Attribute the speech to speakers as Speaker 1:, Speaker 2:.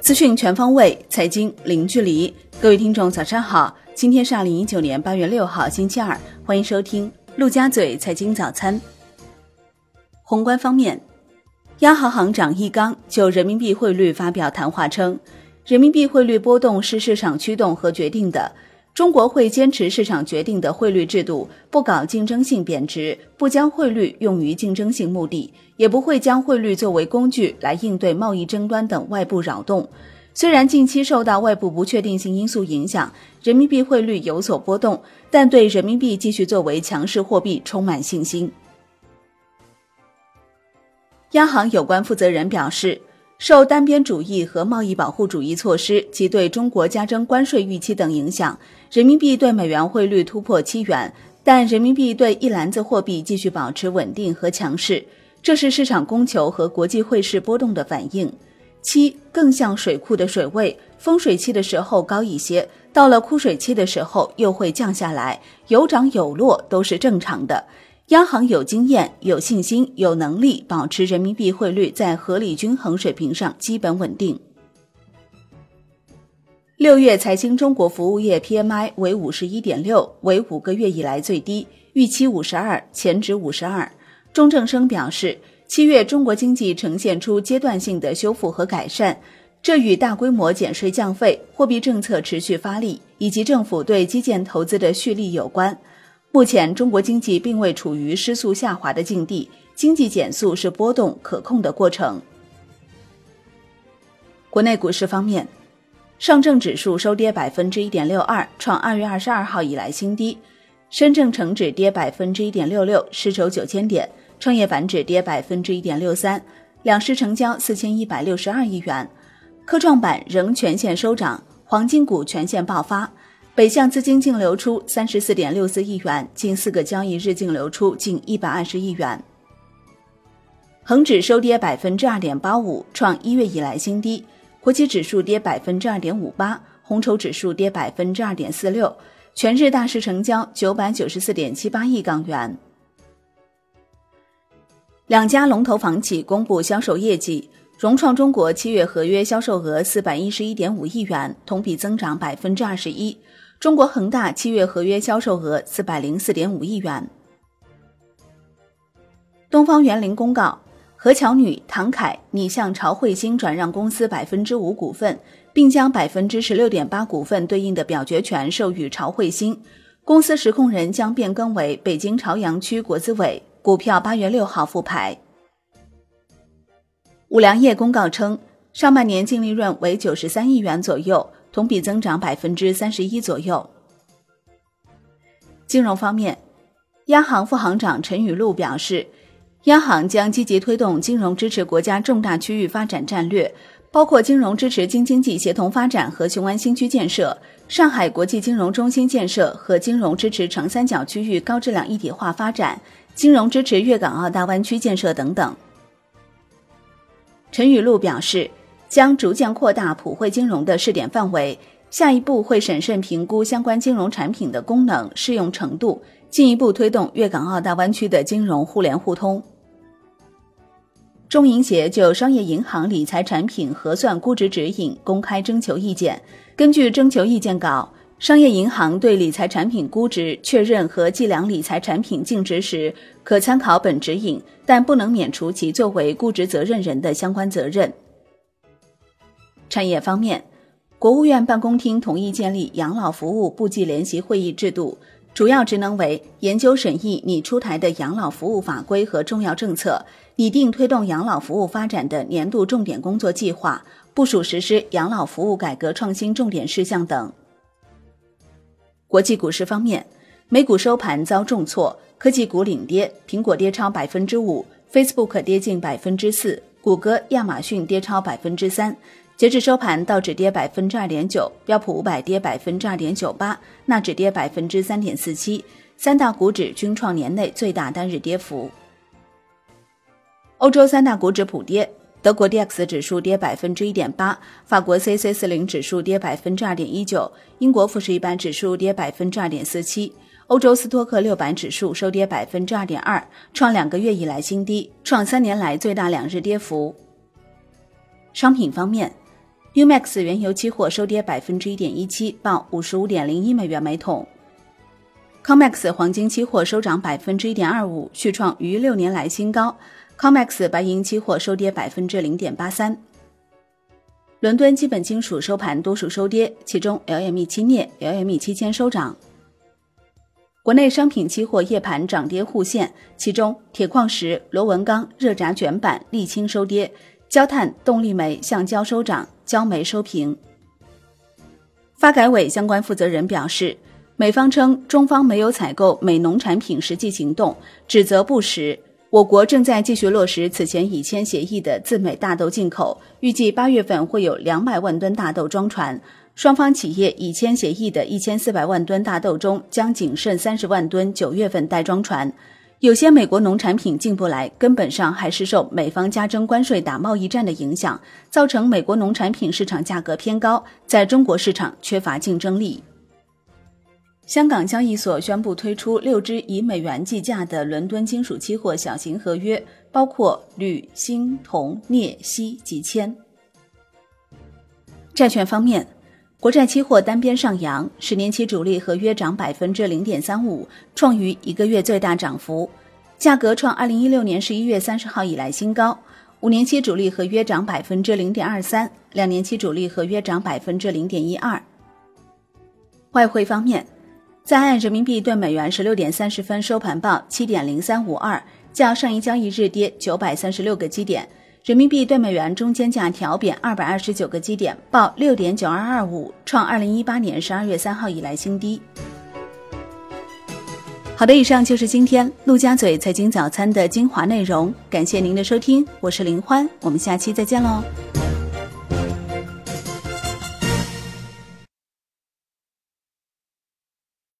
Speaker 1: 资讯全方位，财经零距离。各位听众，早上好！今天是二零一九年八月六号，星期二，欢迎收听陆家嘴财经早餐。宏观方面，央行行长易纲就人民币汇率发表谈话称，人民币汇率波动是市场驱动和决定的。中国会坚持市场决定的汇率制度，不搞竞争性贬值，不将汇率用于竞争性目的，也不会将汇率作为工具来应对贸易争端等外部扰动。虽然近期受到外部不确定性因素影响，人民币汇率有所波动，但对人民币继续作为强势货币充满信心。央行有关负责人表示。受单边主义和贸易保护主义措施及对中国加征关税预期等影响，人民币对美元汇率突破七元，但人民币对一篮子货币继续保持稳定和强势，这是市场供求和国际汇市波动的反应。七更像水库的水位，丰水期的时候高一些，到了枯水期的时候又会降下来，有涨有落都是正常的。央行有经验、有信心、有能力保持人民币汇率在合理均衡水平上基本稳定。六月财新中国服务业 PMI 为五十一点六，为五个月以来最低，预期五十二，前值五十二。钟正生表示，七月中国经济呈现出阶段性的修复和改善，这与大规模减税降费、货币政策持续发力以及政府对基建投资的蓄力有关。目前，中国经济并未处于失速下滑的境地，经济减速是波动可控的过程。国内股市方面，上证指数收跌百分之一点六二，创二月二十二号以来新低；深证成指跌百分之一点六六，失守九千点；创业板指跌百分之一点六三，两市成交四千一百六十二亿元；科创板仍全线收涨，黄金股全线爆发。北向资金净流出三十四点六四亿元，近四个交易日净流出近一百二十亿元。恒指收跌百分之二点八五，创一月以来新低。国企指数跌百分之二点五八，红筹指数跌百分之二点四六。全日大市成交九百九十四点七八亿港元。两家龙头房企公布销售业绩。融创中国七月合约销售额四百一十一点五亿元，同比增长百分之二十一。中国恒大七月合约销售额四百零四点五亿元。东方园林公告，何巧女、唐凯拟向朝汇星转让公司百分之五股份，并将百分之十六点八股份对应的表决权授予朝汇星，公司实控人将变更为北京朝阳区国资委。股票八月六号复牌。五粮液公告称，上半年净利润为九十三亿元左右，同比增长百分之三十一左右。金融方面，央行副行长陈雨露表示，央行将积极推动金融支持国家重大区域发展战略，包括金融支持京津冀协同发展和雄安新区建设、上海国际金融中心建设和金融支持长三角区域高质量一体化发展、金融支持粤港澳大湾区建设等等。陈雨露表示，将逐渐扩大普惠金融的试点范围，下一步会审慎评估相关金融产品的功能适用程度，进一步推动粤港澳大湾区的金融互联互通。中银协就商业银行理财产品核算估值指引公开征求意见，根据征求意见稿。商业银行对理财产品估值确认和计量理财产品净值时，可参考本指引，但不能免除其作为估值责任人的相关责任。产业方面，国务院办公厅同意建立养老服务部际联席会议制度，主要职能为研究审议拟出台的养老服务法规和重要政策，拟定推动养老服务发展的年度重点工作计划，部署实施养老服务改革创新重点事项等。国际股市方面，美股收盘遭重挫，科技股领跌，苹果跌超百分之五，Facebook 跌近百分之四，谷歌、亚马逊跌超百分之三。截至收盘，道指跌百分之二点九，标普五百跌百分之二点九八，纳指跌百分之三点四七，三大股指均创年内最大单日跌幅。欧洲三大股指普跌。德国 D X 指数跌百分之一点八，法国 C C 四零指数跌百分之二点一九，英国富时一般指数跌百分之二点四七。欧洲斯托克六百指数收跌百分之二点二，创两个月以来新低，创三年来最大两日跌幅。商品方面，Umax 原油期货收跌百分之一点一七，报五十五点零一美元每桶。COMEX 黄金期货收涨百分之一点二五，续创逾六年来新高。COMEX 白银期货收跌百分之零点八三。伦敦基本金属收盘多数收跌，其中 LME 期镍、LME 期铅收涨。国内商品期货夜盘涨跌互现，其中铁矿石、螺纹钢、热轧卷板、沥青收跌，焦炭、动力煤、橡胶收涨，焦煤收平。发改委相关负责人表示。美方称中方没有采购美农产品实际行动，指责不实。我国正在继续落实此前已签协议的自美大豆进口，预计八月份会有两百万吨大豆装船。双方企业已签协议的一千四百万吨大豆中，将仅剩三十万吨九月份待装船。有些美国农产品进不来，根本上还是受美方加征关税打贸易战的影响，造成美国农产品市场价格偏高，在中国市场缺乏竞争力。香港交易所宣布推出六支以美元计价的伦敦金属期货小型合约，包括铝、锌、铜、镍、锡及铅。债券方面，国债期货单边上扬，十年期主力合约涨百分之零点三五，创于一个月最大涨幅，价格创二零一六年十一月三十号以来新高。五年期主力合约涨百分之零点二三，两年期主力合约涨百分之零点一二。外汇方面。在岸人民币兑美元十六点三十分收盘报七点零三五二，较上一交易日跌九百三十六个基点。人民币兑美元中间价调贬二百二十九个基点，报六点九二二五，创二零一八年十二月三号以来新低。好的，以上就是今天陆家嘴财经早餐的精华内容，感谢您的收听，我是林欢，我们下期再见喽。